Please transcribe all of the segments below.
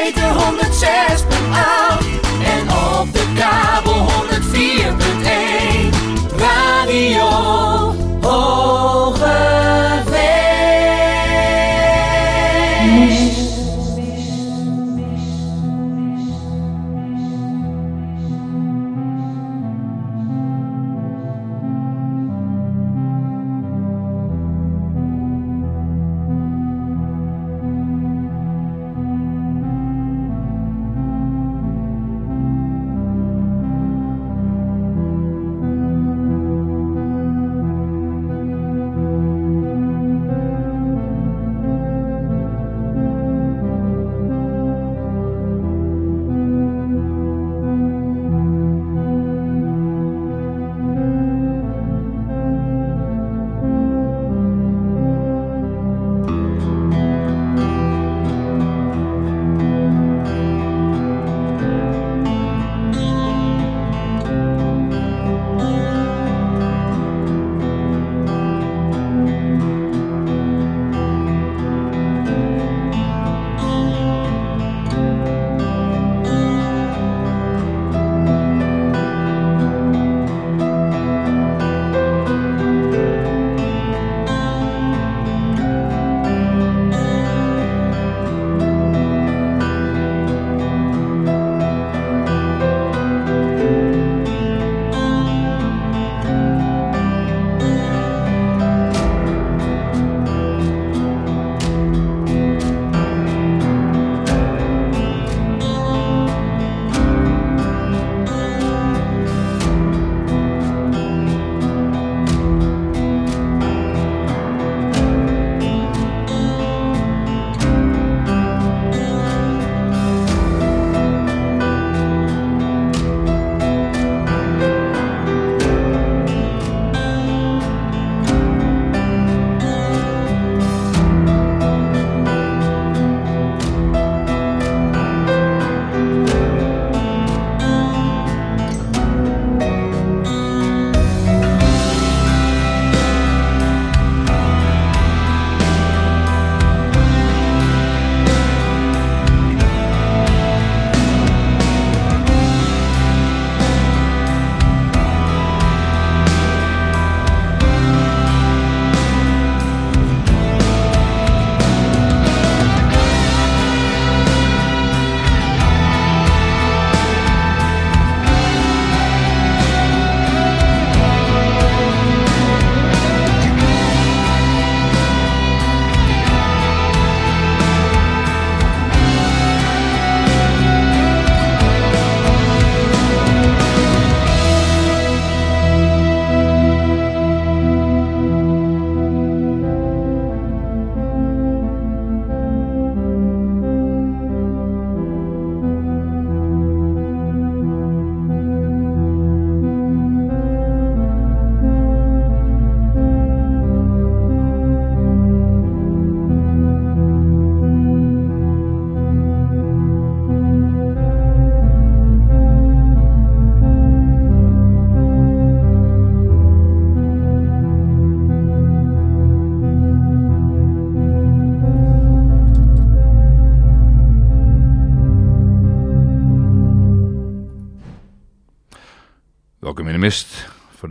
vergeten home.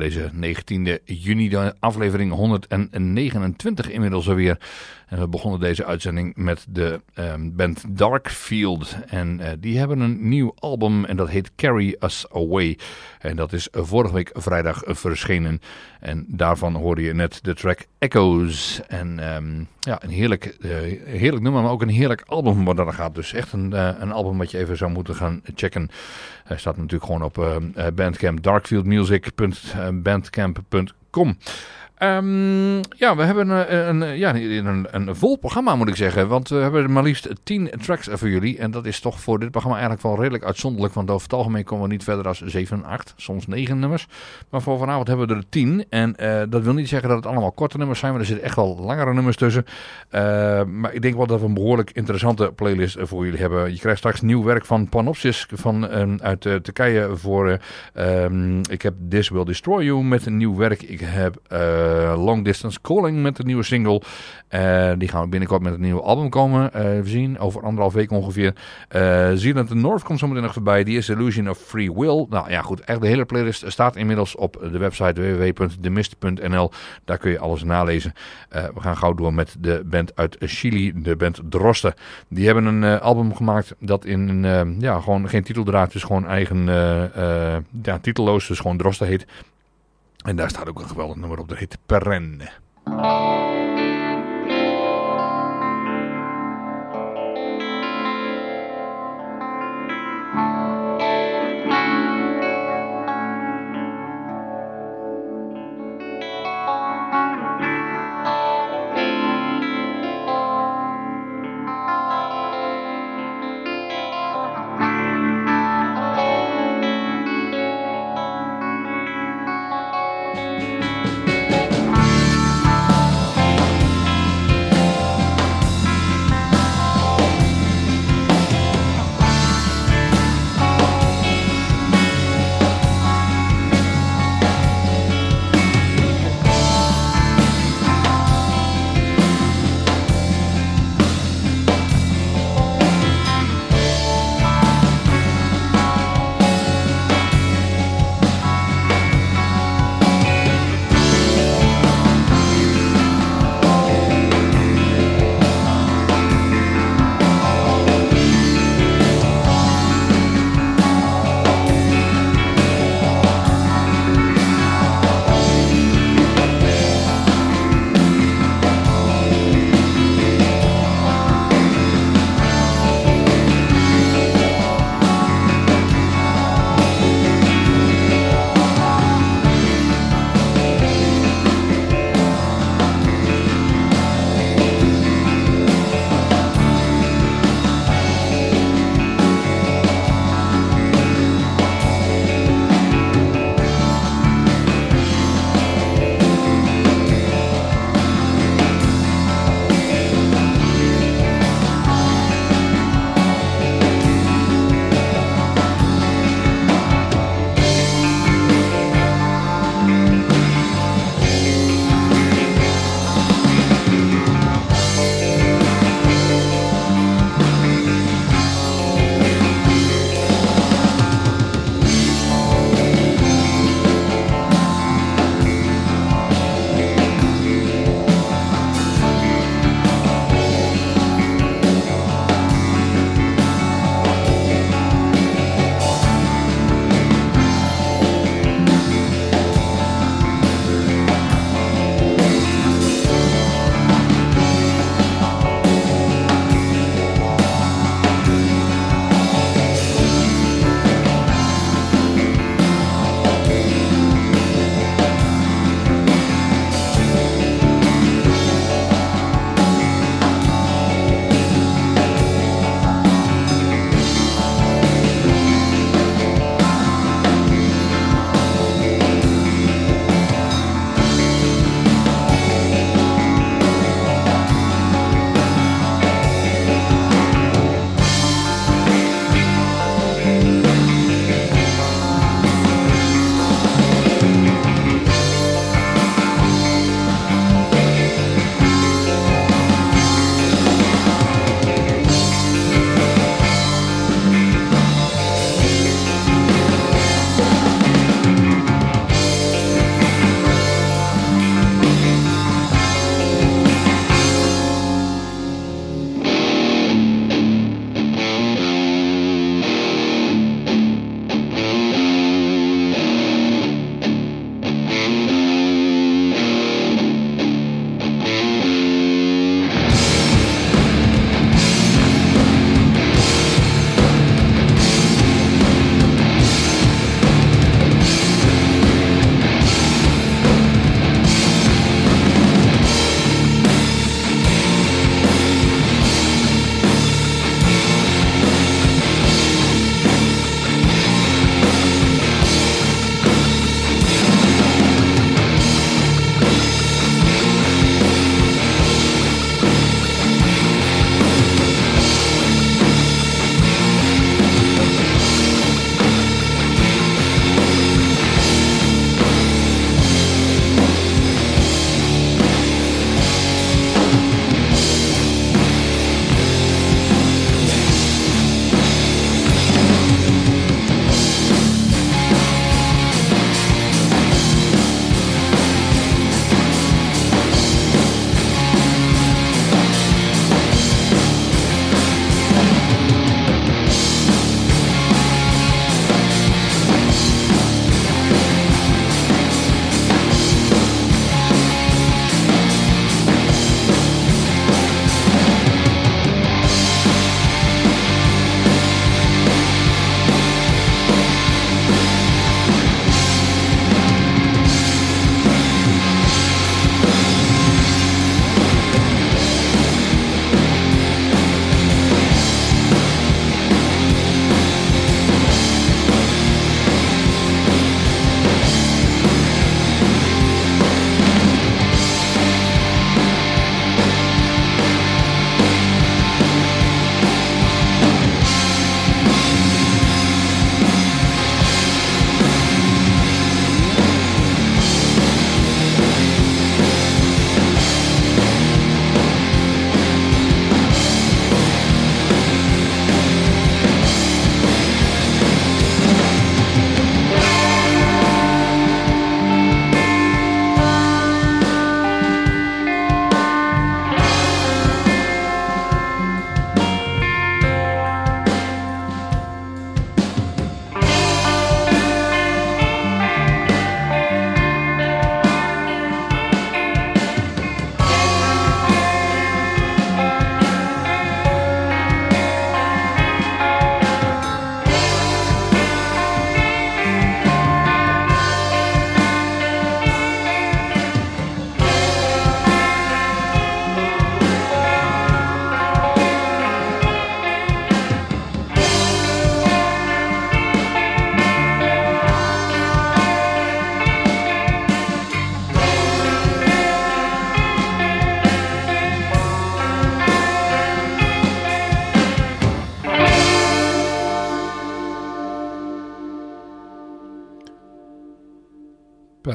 Deze 19e juni, de aflevering 129 inmiddels alweer. En we begonnen deze uitzending met de um, band Darkfield. En uh, die hebben een nieuw album en dat heet Carry Us Away. En dat is vorige week vrijdag verschenen. En daarvan hoorde je net de track Echoes. En um, ja, een heerlijk, uh, heerlijk nummer, maar ook een heerlijk album wat er gaat. Dus echt een, uh, een album wat je even zou moeten gaan checken. Hij staat natuurlijk gewoon op uh, Bandcamp, darkfieldmusic.bandcamp.com. Um, ja, we hebben een, een, ja, een, een vol programma moet ik zeggen. Want we hebben maar liefst 10 tracks voor jullie. En dat is toch voor dit programma eigenlijk wel redelijk uitzonderlijk. Want over het algemeen komen we niet verder dan 7, 8, soms 9 nummers. Maar voor vanavond hebben we er 10. En uh, dat wil niet zeggen dat het allemaal korte nummers zijn. Maar er zitten echt wel langere nummers tussen. Maar ik denk wel dat we een behoorlijk interessante playlist voor jullie hebben. Je krijgt straks nieuw werk van Panopsis van, uh, uit Turkije. Voor, um, ik heb This Will Destroy You met een nieuw werk. Ik heb... Long Distance Calling met de nieuwe single. die gaan we binnenkort met een nieuwe album komen. we zien over anderhalf week ongeveer. Zealand the North komt zometeen nog voorbij. Die is Illusion of Free Will. Nou ja, goed. Echt de hele playlist staat inmiddels op de website www.demist.nl. Daar kun je alles nalezen. we gaan gauw door met de band uit Chili, de band Drosten. Die hebben een album gemaakt dat in ja, gewoon geen titeldraad is, gewoon eigen ja, titelloos, dus gewoon Drosten heet. En daar staat ook een geweldig nummer op, dat heet Perenne.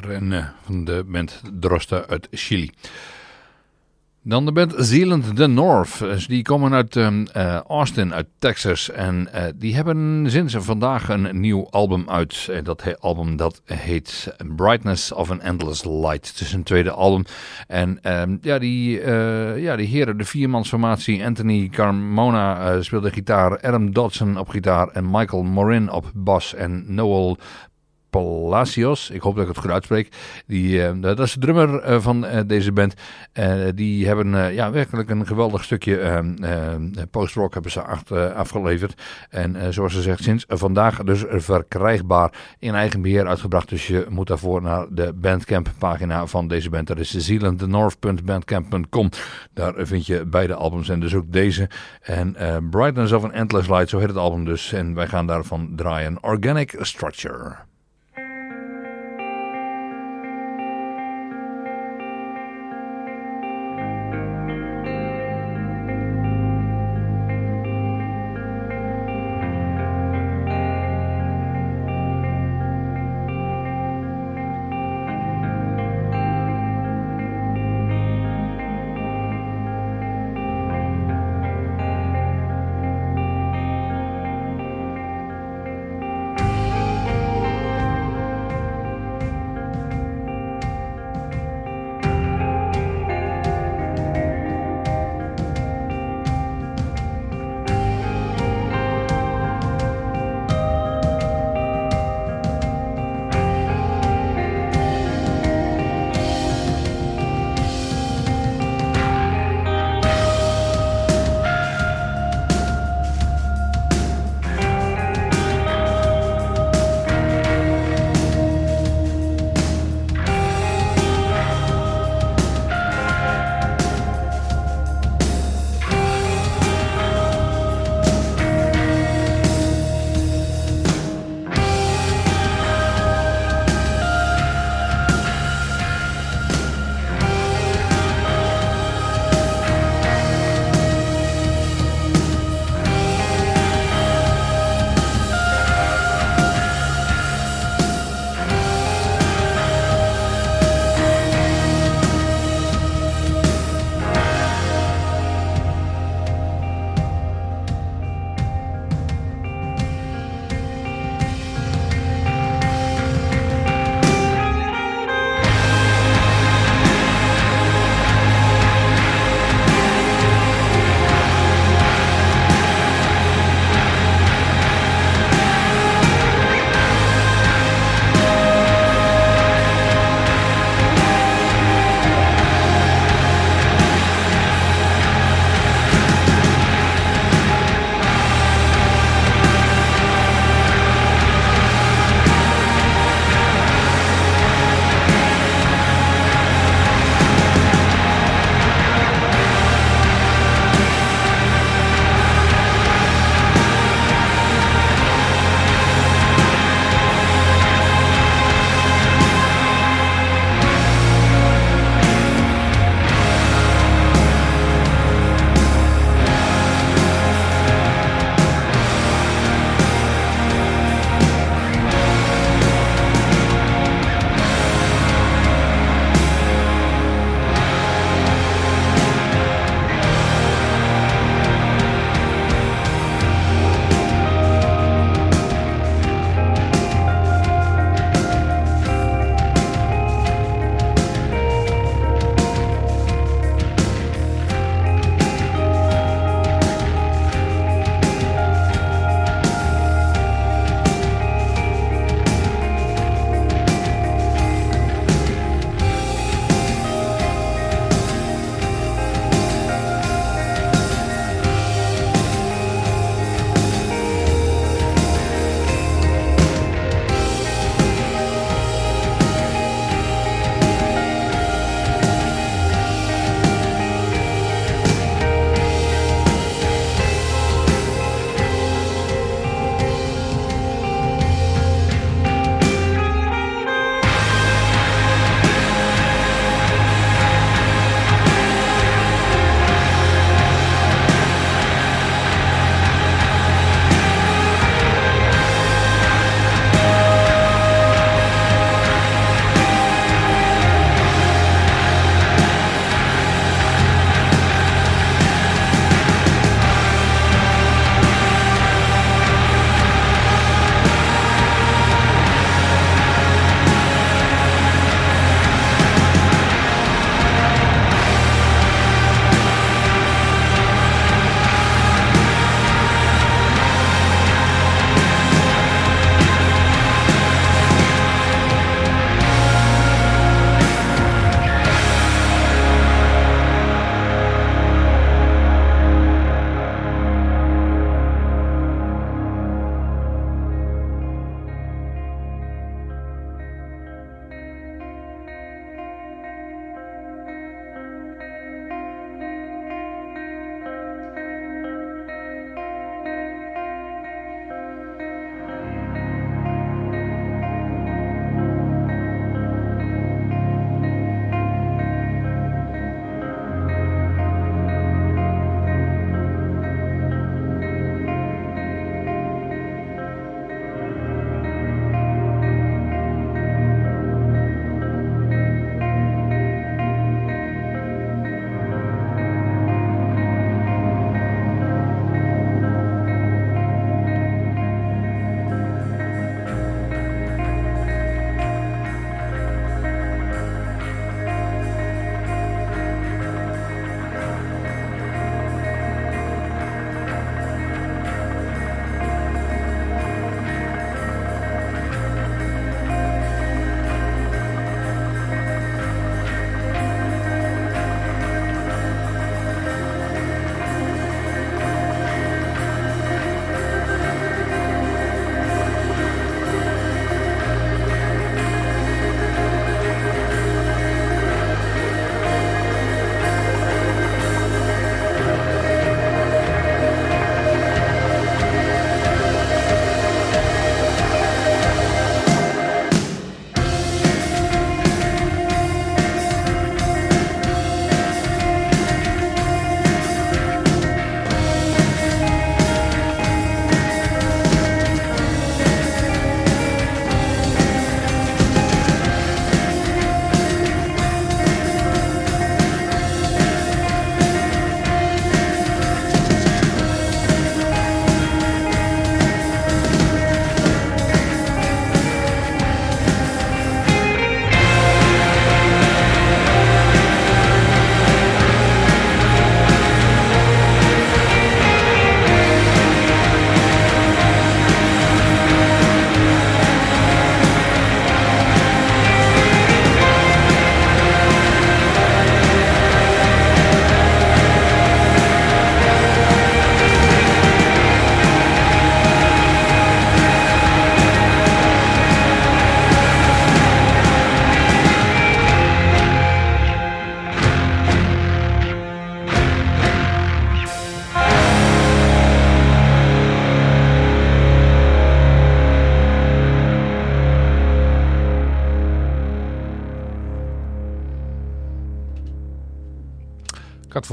En, uh, van de band Drosta uit Chili. Dan de band Zealand The North. Dus die komen uit uh, Austin, uit Texas. En die hebben sinds vandaag een nieuw album uit. Dat album dat heet Brightness of an Endless Light. Het is een tweede album. En uh, ja, die, ja, die heren, de viermansformatie. Anthony Carmona speelde gitaar. Adam Dodson op gitaar. En Michael Morin op bas. En Noel Palacios. Ik hoop dat ik het goed uitspreek. Die, uh, dat is de drummer uh, van uh, deze band. die hebben ja, werkelijk een geweldig stukje ehm, post-rock hebben ze afgeleverd. En zoals ze zegt, sinds vandaag dus verkrijgbaar in eigen beheer uitgebracht. Dus je moet daarvoor naar de Bandcamp pagina van deze band. Dat is zealandthenorth.bandcamp.com. Daar vind je beide albums en dus ook deze. En Brightness of an Endless Light, zo heet het album dus. En wij gaan daarvan draaien Organic Structure.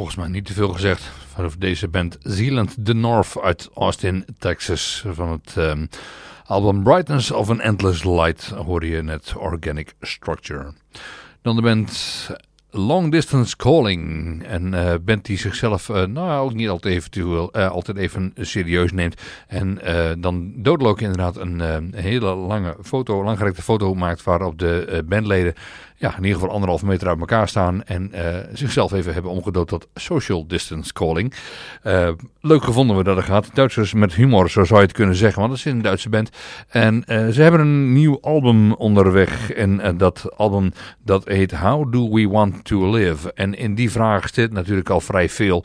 Volgens mij niet te veel gezegd over deze band Zealand The North uit Austin, Texas. Van het um, album Brightness of an Endless Light hoorde je net Organic Structure. Dan de band Long Distance Calling. Een uh, band die zichzelf uh, nou niet altijd, eventueel, uh, altijd even serieus neemt. En dan doodelijk inderdaad een hele lange foto, langgerekte foto maakt waarop de bandleden ja, in ieder geval anderhalf meter uit elkaar staan en uh, zichzelf even hebben omgedood tot social distance calling. Uh, leuk gevonden we dat er gaat. Duitsers met humor, zo zou je het kunnen zeggen, want het is een Duitse band. En uh, ze hebben een nieuw album onderweg en dat album dat heet How Do We Want To Live? En in die vraag zit natuurlijk al vrij veel.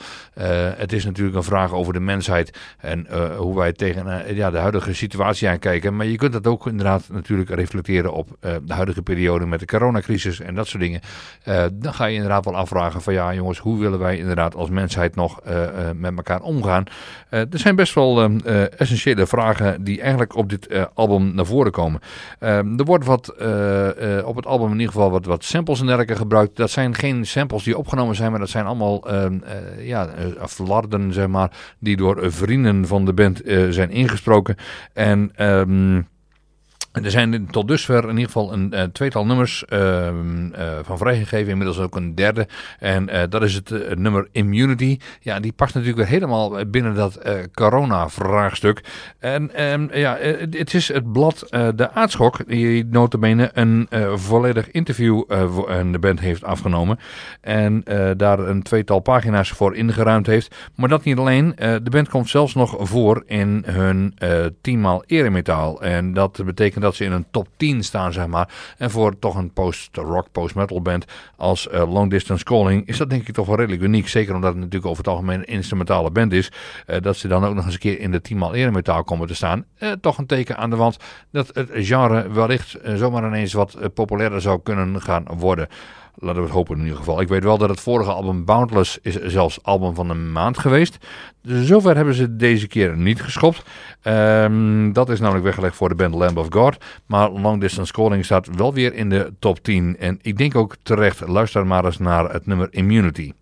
het is natuurlijk een vraag over de mensheid en hoe wij tegen ja, de huidige situatie aankijken. Maar je kunt dat ook inderdaad natuurlijk reflecteren op de huidige periode met de coronacrisis en dat soort dingen. Uh, dan ga je inderdaad wel afvragen van ja jongens, hoe willen wij inderdaad als mensheid nog uh, uh, met elkaar omgaan? er zijn best wel essentiële vragen die eigenlijk op dit album naar voren komen. er wordt wat op het album in ieder geval wat, wat samples en dergelijke gebruikt. Dat zijn geen samples die opgenomen zijn, maar dat zijn allemaal ja, flarden zeg maar, die door vrienden van de band zijn ingesproken. En... er zijn tot dusver in ieder geval een uh, tweetal nummers uh, uh, van vrijgegeven, inmiddels ook een derde. En uh, dat is het nummer Immunity. Ja, die past natuurlijk weer helemaal binnen dat corona-vraagstuk. En um, ja, het is het blad De Aardschok, die notabene een volledig interview aan de band heeft afgenomen. En daar een tweetal pagina's voor ingeruimd heeft. Maar dat niet alleen, de band komt zelfs nog voor in hun tienmaal eremetaal. En dat betekent dat ze in een top 10 staan, zeg maar. En voor toch een post-rock, post-metal band als uh, Long Distance Calling is dat denk ik toch wel redelijk uniek. Zeker omdat het natuurlijk over het algemeen een instrumentale band is. Uh, dat ze dan ook nog eens een keer in de 10 maal eremetaal komen te staan. Uh, toch een teken aan de wand dat het genre wellicht zomaar ineens wat populairder zou kunnen gaan worden. Laten we het hopen in ieder geval. Ik weet wel dat het vorige album Boundless is zelfs album van een maand geweest. Dus zover hebben ze deze keer niet geschopt. Um, dat is namelijk weggelegd voor de band Lamb of God. Maar Long Distance Calling staat wel weer in de top 10. En ik denk ook terecht, luister maar eens naar het nummer Immunity.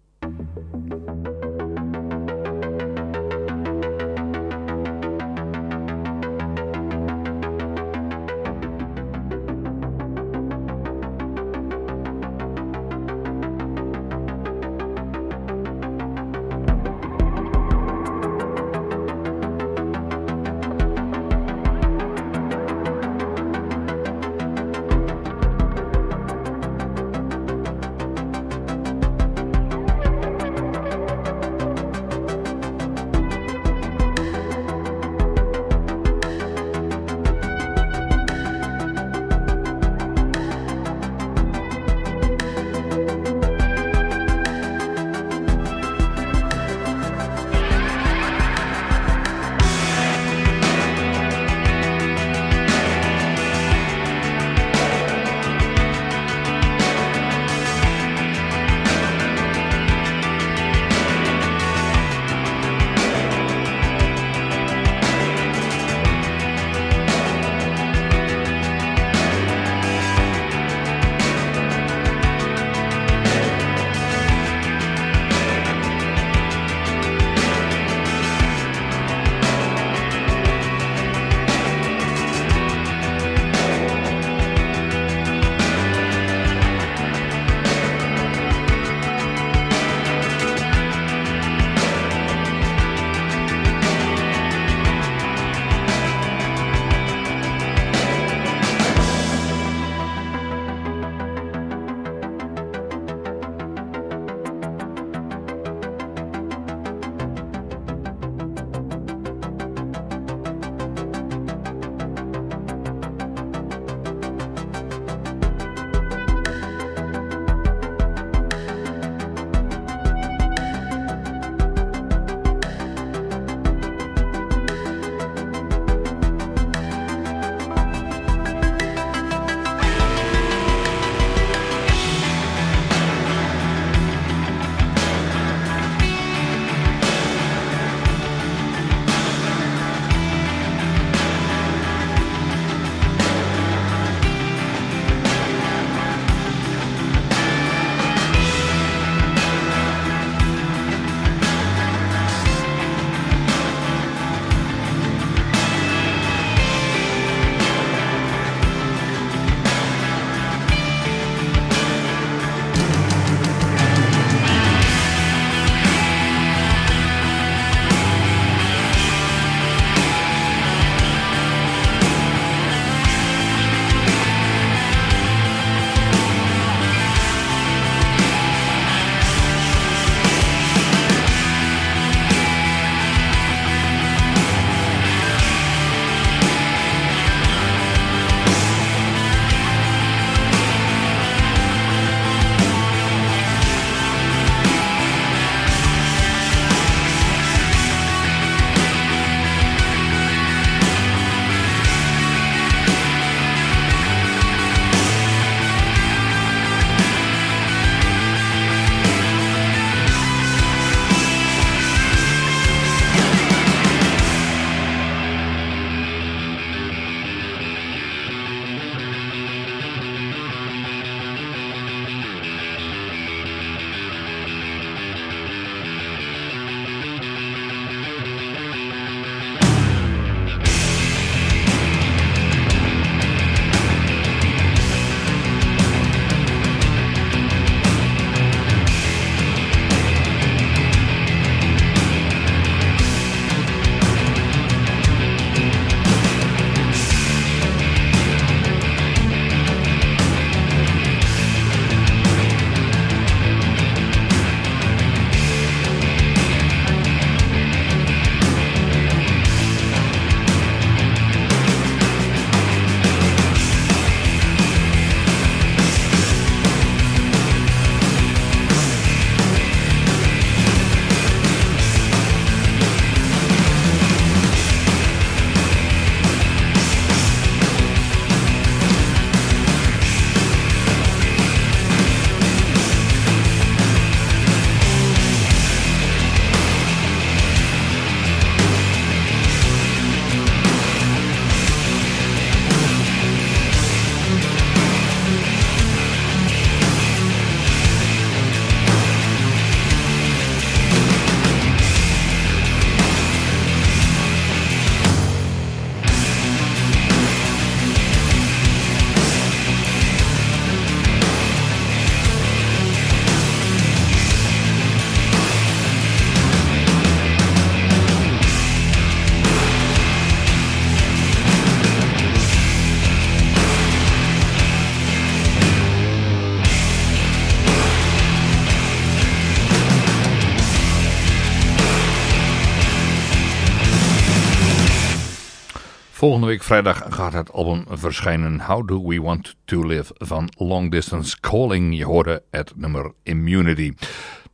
Volgende week vrijdag gaat het album verschijnen How Do We Want To Live van Long Distance Calling. Je hoorde het nummer Immunity.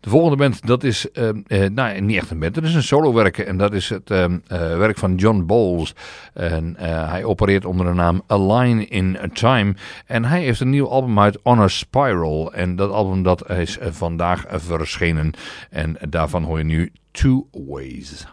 De volgende band, dat is uh, uh, nou, niet echt een band, dat is een solowerk. En dat is het uh, werk van John Bowles. En hij opereert onder de naam A Line in Time. En hij heeft een nieuw album uit Honor Spiral. En dat album dat is vandaag verschenen. En daarvan hoor je nu Two Ways.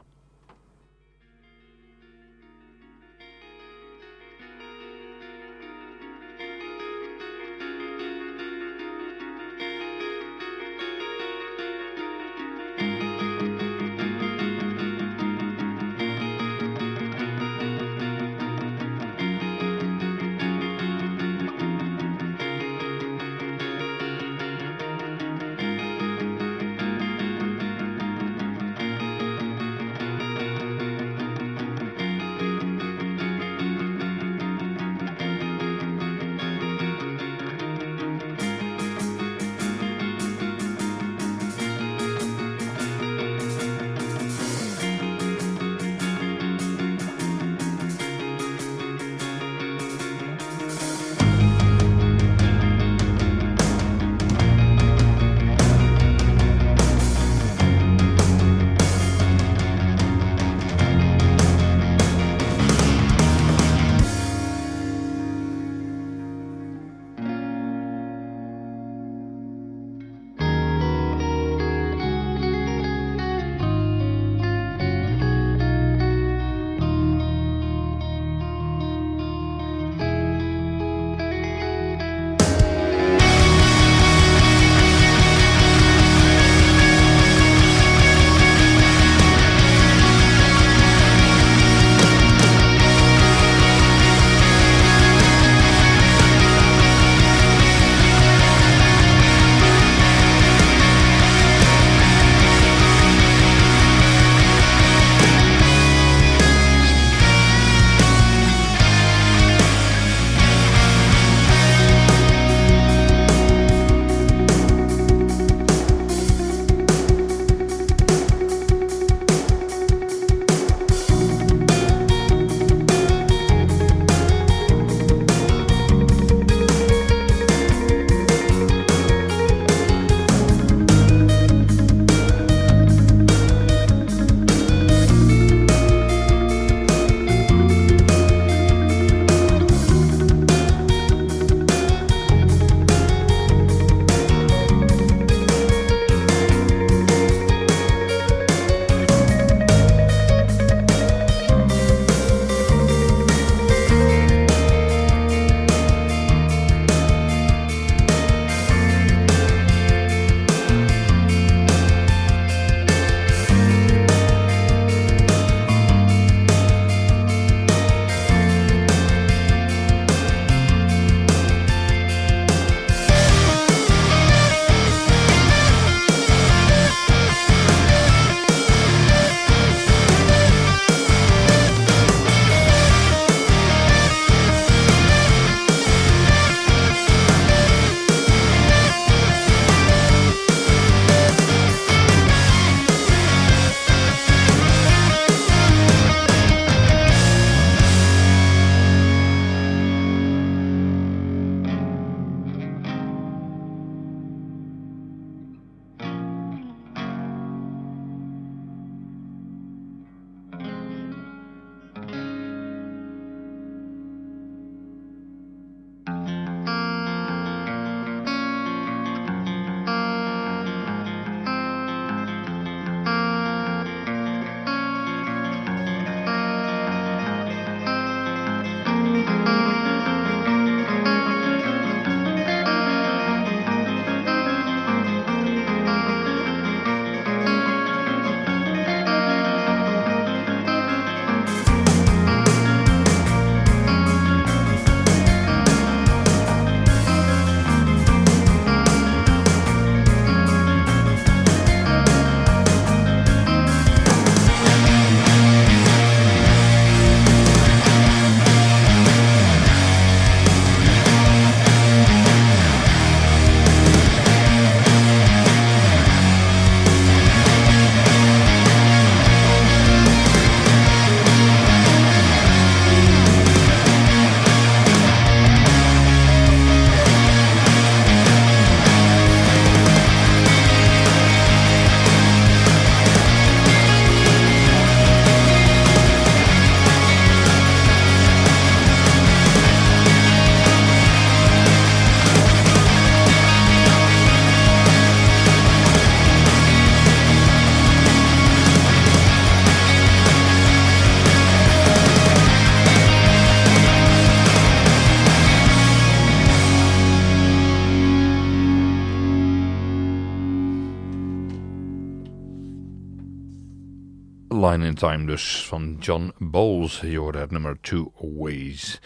Line in Time dus van John Bowles. Je hoorde het nummer Two Ways.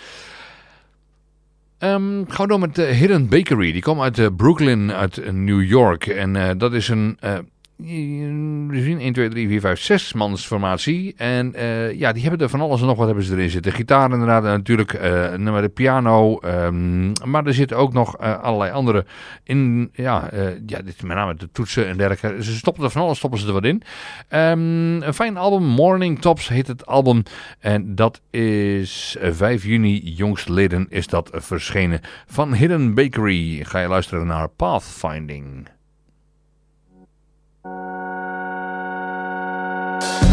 Um, gaan we door met de Hidden Bakery. Die komt uit uh, Brooklyn, uit New York. En uh, dat is een uh, we zien 1, 2, 3, 4, 5, 6 mans formatie. En uh, ja, die hebben er van alles en nog wat hebben ze erin zitten. Gitaar inderdaad, natuurlijk uh, de piano. Um, maar er zitten ook nog uh, allerlei andere in. Ja, ja, dit met name de toetsen en dergelijke. Ze stoppen er van alles, stoppen ze er wat in. Um, een fijn album, Morning Tops heet het album. En dat is 5 juni, jongstleden is dat verschenen. Van Hidden Bakery ga je luisteren naar Pathfinding. Bye.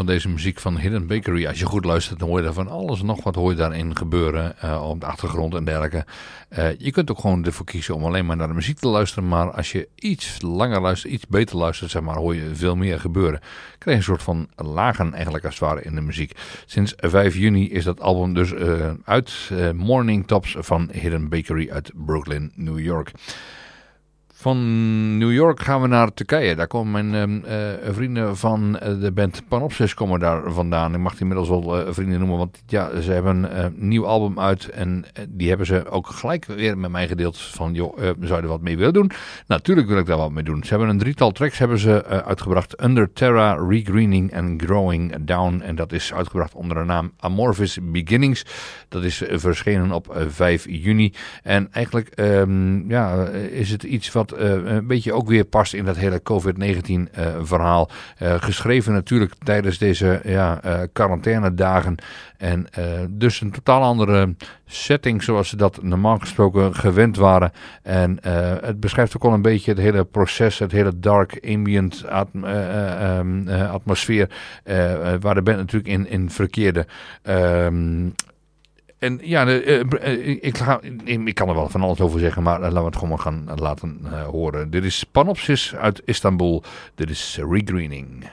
Van deze muziek van Hidden Bakery. Als je goed luistert, dan hoor je van alles nog wat hoor je daarin gebeuren. Uh, op de achtergrond en dergelijke. Uh, je kunt ook gewoon ervoor kiezen om alleen maar naar de muziek te luisteren. Maar als je iets langer luistert, iets beter luistert, zeg maar, hoor je veel meer gebeuren. Krijg je een soort van lagen eigenlijk als het ware in de muziek. Sinds 5 juni is dat album dus uh, uit. Morning Tops van Hidden Bakery uit Brooklyn, New York. Van New York gaan we naar Turkije. Daar komen mijn uh, vrienden van de band Panopsis komen daar vandaan. Ik mag die inmiddels wel uh, vrienden noemen, want ja, ze hebben een nieuw album uit. En die hebben ze ook gelijk weer met mij gedeeld van, joh, zou je er wat mee willen doen? Natuurlijk wil ik daar wat mee doen. Ze hebben een drietal tracks hebben ze uitgebracht. Under Terra, Regreening en Growing Down. En dat is uitgebracht onder de naam Amorphous Beginnings. Dat is verschenen op 5 juni. En eigenlijk um, ja, is het iets wat uh, een beetje ook weer past in dat hele COVID-19 uh, verhaal. Uh, geschreven natuurlijk tijdens deze ja, quarantainedagen. En dus een totaal andere setting zoals ze dat normaal gesproken gewend waren. En het beschrijft ook al een beetje het hele proces, het hele dark ambient um, atmosfeer waar de band natuurlijk in, in verkeerde. Um, en ja, uh, ik, ga, ik kan er wel van alles over zeggen, maar laten we het gewoon gaan laten horen. Dit is Panopsis uit Istanbul. Dit is Regreening.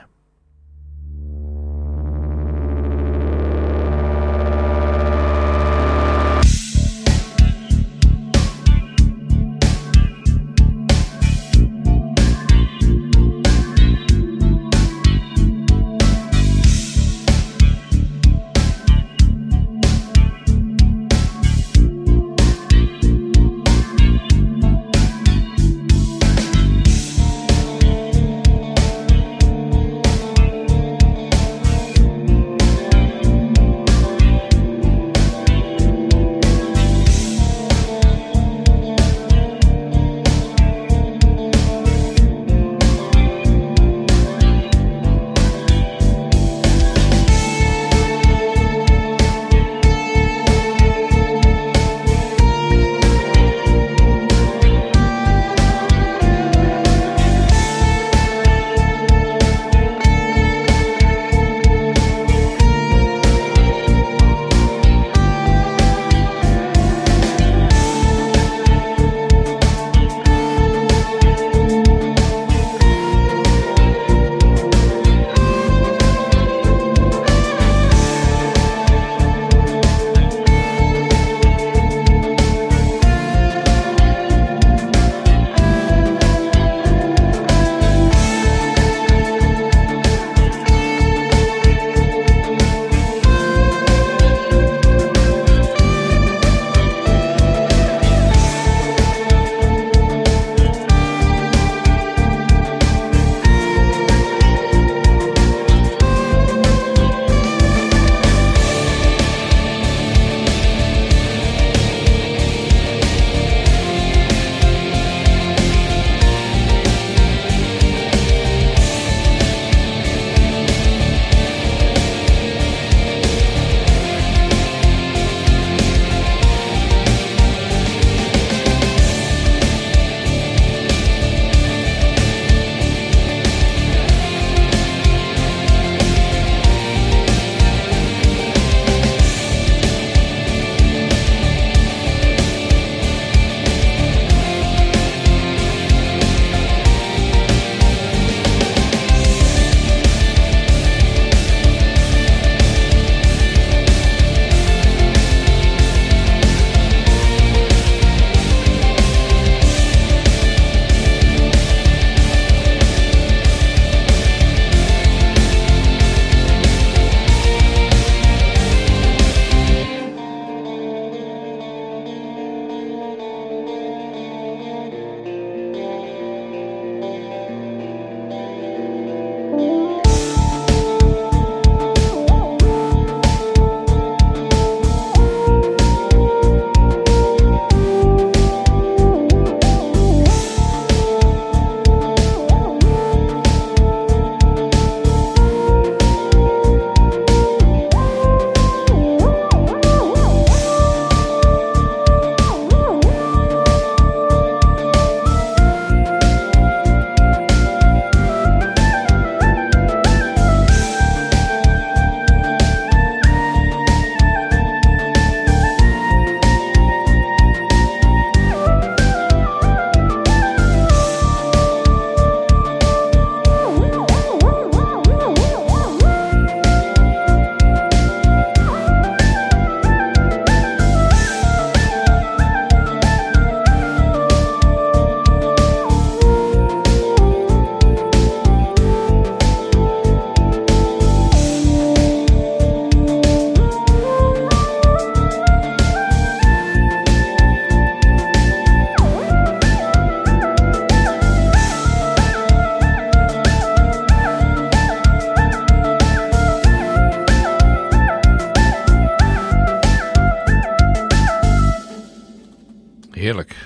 Heerlijk.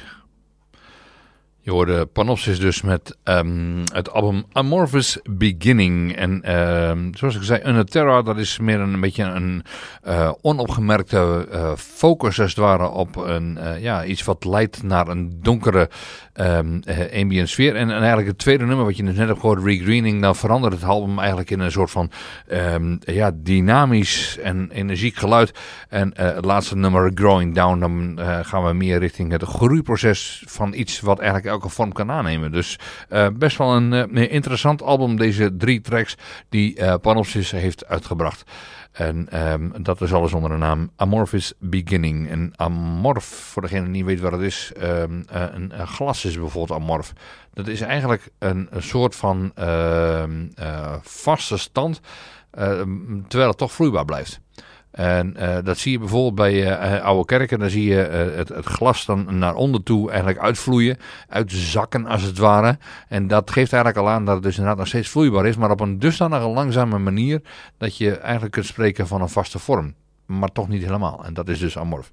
Je hoorde Panopsis dus met um, het album Amorphous Beginning. En um, zoals ik zei, Terra, dat is meer een, een beetje een uh, onopgemerkte uh, focus als het ware op een, uh, ja, iets wat leidt naar een donkere um, ambient sfeer. En, en, eigenlijk het tweede nummer wat je dus net hebt gehoord, Regreening, dan verandert het album eigenlijk in een soort van ja, dynamisch en energiek geluid. En het laatste nummer, Growing Down, dan gaan we meer richting het groeiproces van iets wat eigenlijk elke vorm kan aannemen. Dus uh, best wel een uh, interessant album, deze drie tracks die uh, Panopsis heeft uitgebracht. En um, dat is alles onder de naam Amorphous Beginning. En amorf, voor degene die niet weet wat het is, um, een, een, glas is bijvoorbeeld amorf. Dat is eigenlijk een, een soort van vaste stand, terwijl het toch vloeibaar blijft. En uh, dat zie je bijvoorbeeld bij uh, oude kerken. Dan zie je uh, het, het, glas dan naar onder toe eigenlijk uitvloeien. Uitzakken als het ware. En dat geeft eigenlijk al aan dat het dus inderdaad nog steeds vloeibaar is. Maar op een dusdanige langzame manier dat je eigenlijk kunt spreken van een vaste vorm maar toch niet helemaal. En dat is dus Amorf.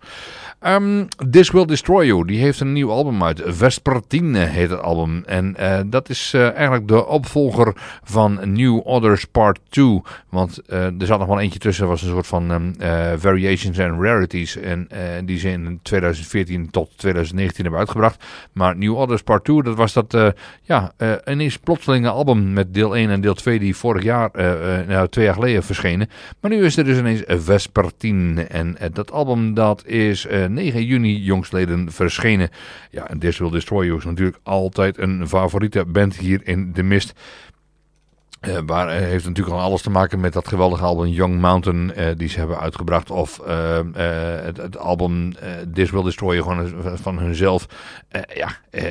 Um, This Will Destroy You, die heeft een nieuw album uit. Vespertine heet het album. En uh, dat is uh, eigenlijk de opvolger van New Others Part 2. Want uh, er zat nog wel eentje tussen, was een soort van um, Variations and Rarities. En die ze in 2014 tot 2019 hebben uitgebracht. Maar New Others Part 2, dat was dat ja, ineens plotselinge album met deel 1 en deel 2 die vorig jaar, nou twee jaar geleden verschenen. Maar nu is er dus ineens Vespertine. En uh, dat album dat is uh, eh, 9 juni jongstleden verschenen. Ja, en This Will Destroy You is natuurlijk altijd een favoriete band hier in de mist. Uh, waar heeft natuurlijk al alles te maken met dat geweldige album Young Mountain die ze hebben uitgebracht. Of het, het, album This Will Destroy You gewoon van hunzelf. ja,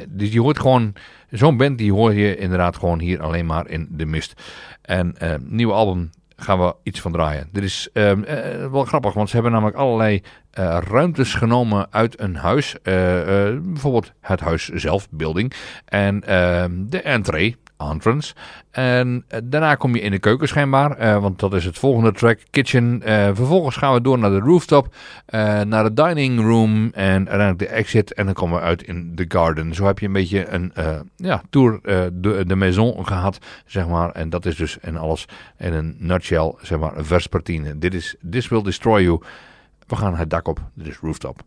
dus hoort gewoon, zo'n band die hoor je inderdaad gewoon hier alleen maar in de mist. En nieuwe album gaan we iets van draaien. Dit is uh, uh, wel grappig, want ze hebben namelijk allerlei uh, ruimtes genomen uit een huis. Bijvoorbeeld het huis zelf, building. En ehm, de entree, entrance. En uh, daarna kom je in de keuken schijnbaar, uh, want dat is het volgende track, kitchen. Uh, vervolgens gaan we door naar de rooftop, naar de dining room en uiteindelijk de exit. En dan komen we uit in de garden. Zo heb je een beetje een ja, tour de, de maison gehad, zeg maar. En dat is dus en alles in een nutshell, zeg maar, verspartine. Dit is This Will Destroy You. We gaan het dak op, dit is rooftop.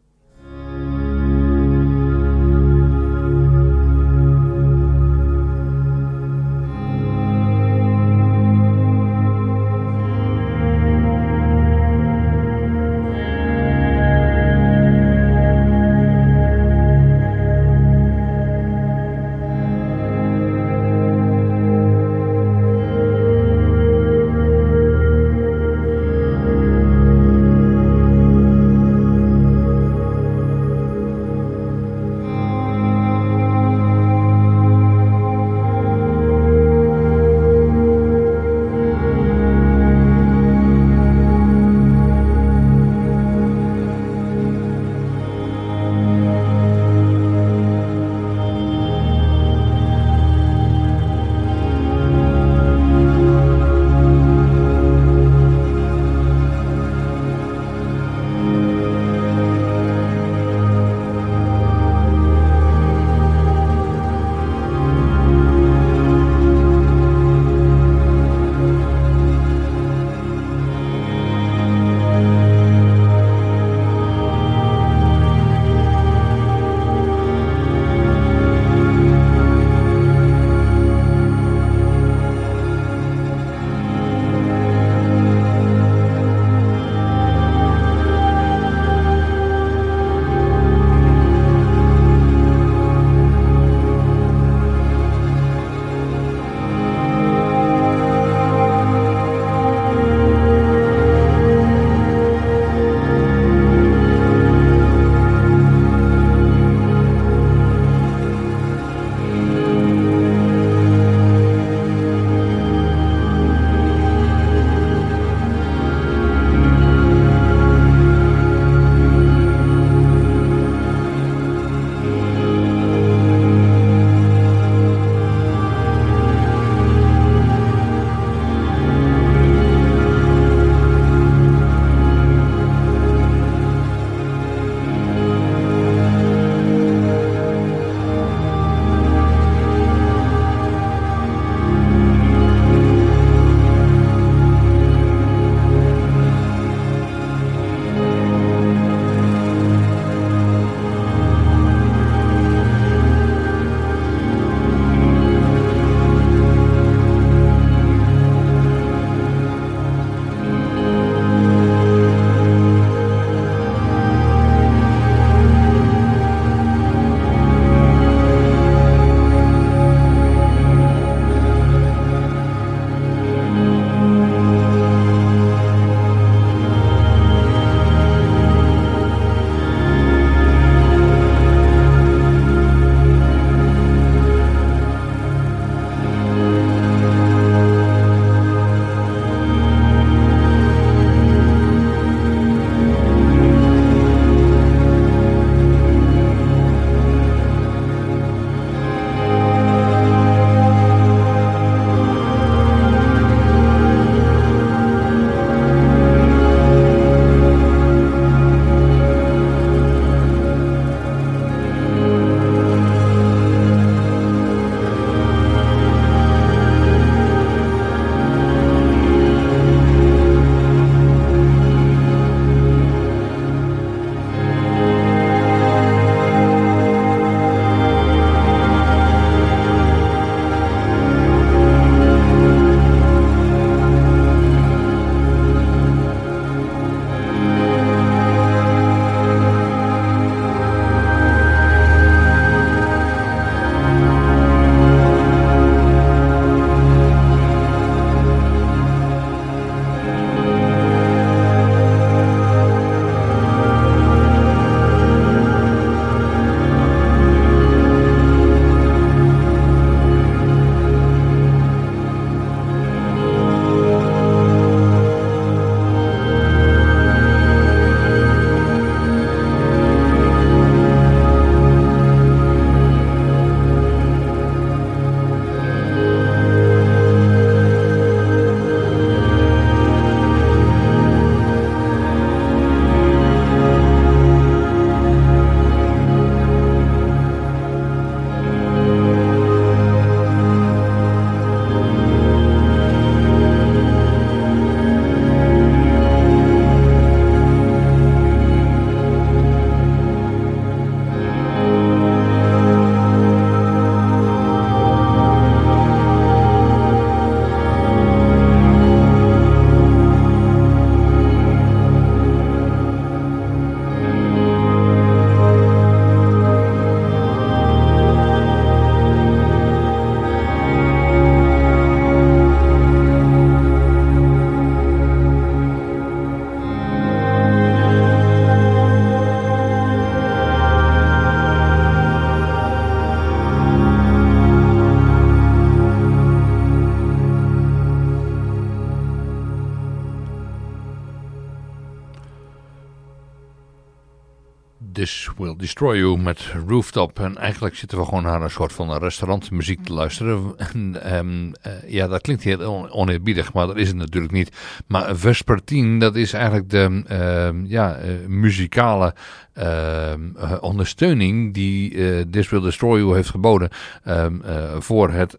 Destroy You met Rooftop. En eigenlijk zitten we gewoon naar een soort van restaurantmuziek te luisteren. En, um, uh, ja, dat klinkt heel oneerbiedig, maar dat is het natuurlijk niet. Maar Vespertine, dat is eigenlijk de uh, ja, uh, muzikale ehm, ondersteuning die This Will Destroy You heeft geboden ehm, voor het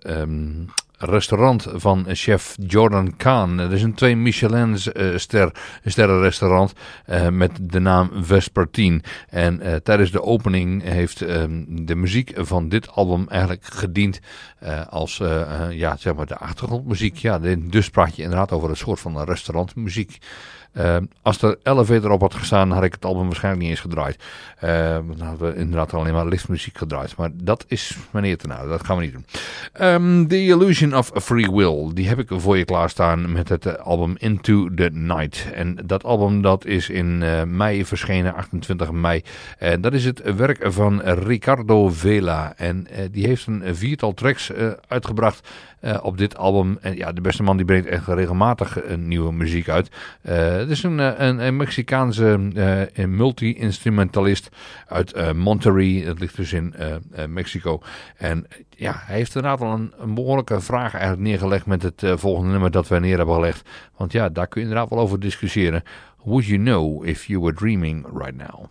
restaurant van chef Jordan Kahn. Dat is een twee Michelin ster, sterrenrestaurant uh, met de naam Vespertine. En uh, tijdens de opening heeft um, de muziek van dit album eigenlijk gediend als ja, zeg maar de achtergrondmuziek. Ja, dus praat je inderdaad over een soort van restaurantmuziek. Uh, als de elevator op had gestaan, had ik het album waarschijnlijk niet eens gedraaid. Uh, dan hadden we inderdaad alleen maar liftmuziek gedraaid. Maar dat is meneer te nou, dat gaan we niet doen. Um, the Illusion of Free Will, die heb ik voor je klaarstaan met het album Into the Night. En dat album dat is in uh, mei verschenen, 28 mei. En dat is het werk van Ricardo Vela. En die heeft een viertal tracks uitgebracht uh, op dit album. En ja, de beste man die brengt echt regelmatig een nieuwe muziek uit. Uh, het is een, een, een Mexicaanse multi-instrumentalist uit Monterrey. Dat ligt dus in Mexico. En ja, hij heeft inderdaad wel een, een behoorlijke vraag eigenlijk neergelegd met het volgende nummer dat we neer hebben gelegd. Want ja, daar kun je inderdaad wel over discussiëren. Would you know if you were dreaming right now?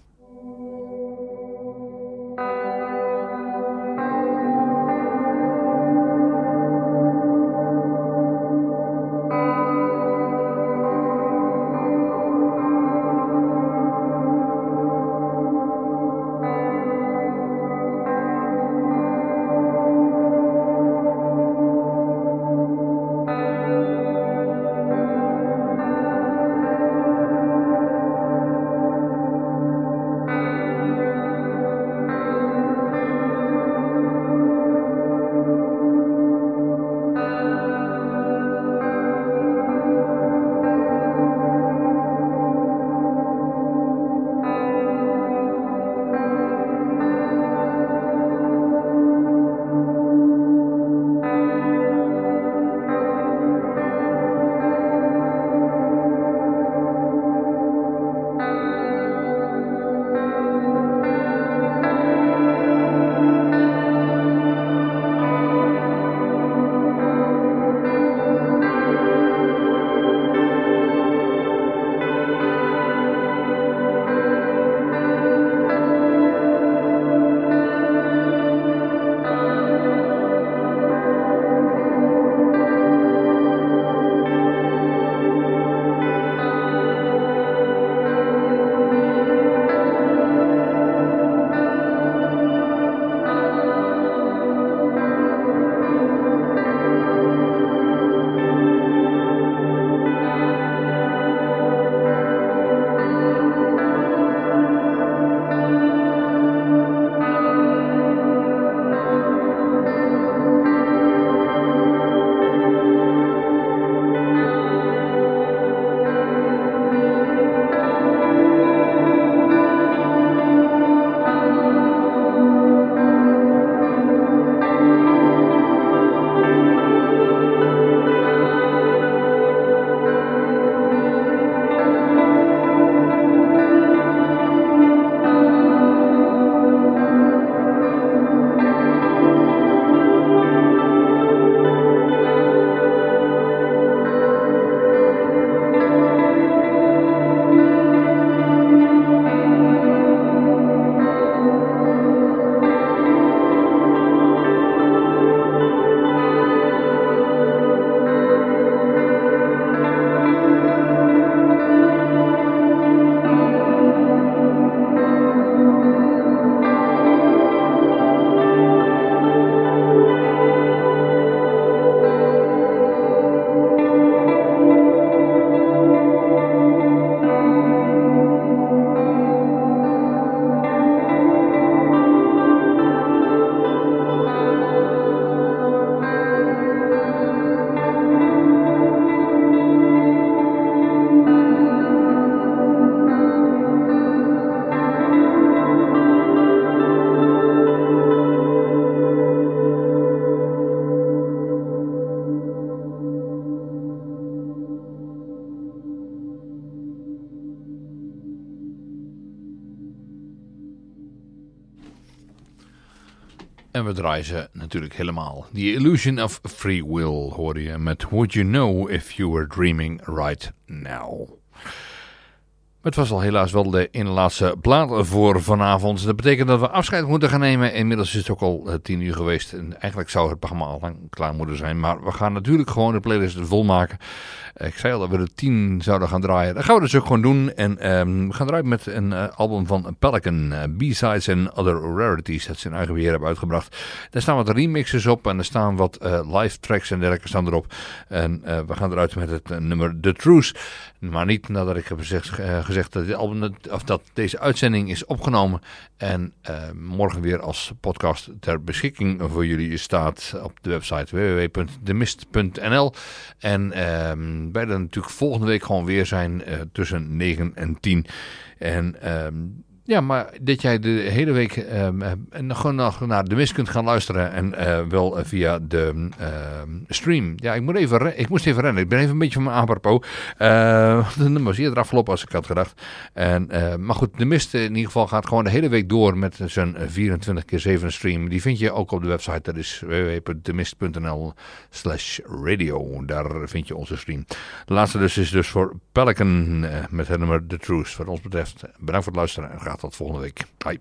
Draaien natuurlijk helemaal. The Illusion of Free Will hoor je met Would You Know If You Were Dreaming Right Now. Het was al helaas wel de laatste plaat voor vanavond. Dat betekent dat we afscheid moeten gaan nemen. Inmiddels is het ook al eh, tien uur geweest. En eigenlijk zou het programma al lang klaar moeten zijn. Maar we gaan natuurlijk gewoon de playlist volmaken. Ik zei al dat we de tien zouden gaan draaien. Dat gaan we dus ook gewoon doen. En um, we gaan draaien met een uh, album van Pelican. Uh, B-Sides and Other Rarities. Dat ze in eigen beheer hebben uitgebracht. Daar staan wat remixes op. En er staan wat live tracks en dergelijke staan erop. En we gaan eruit met het nummer The Truth. Maar niet nadat ik heb gezegd, gezegd dat, of dat deze uitzending is opgenomen. En morgen weer als podcast ter beschikking voor jullie staat op de website www.demist.nl. En um, wij er natuurlijk volgende week gewoon weer zijn uh, tussen 9 en 10. En um, ja, maar dat jij de hele week uh, gewoon nog naar de mis kunt gaan luisteren. En uh, wel via de uh, stream. Ja, ik, moet even ik moest even rennen. Ik ben even een beetje van mijn apropos. Uh, de nummer was eerder afgelopen als ik had gedacht. En, maar goed, de mist in ieder geval gaat gewoon de hele week door met zijn 24 keer 7 stream. Die vind je ook op de website. Dat is www.demist.nl slash radio. Daar vind je onze stream. De laatste dus is dus voor Pelican met het nummer The Truth. Wat ons betreft, bedankt voor het luisteren en graag tot volgende week. Bye.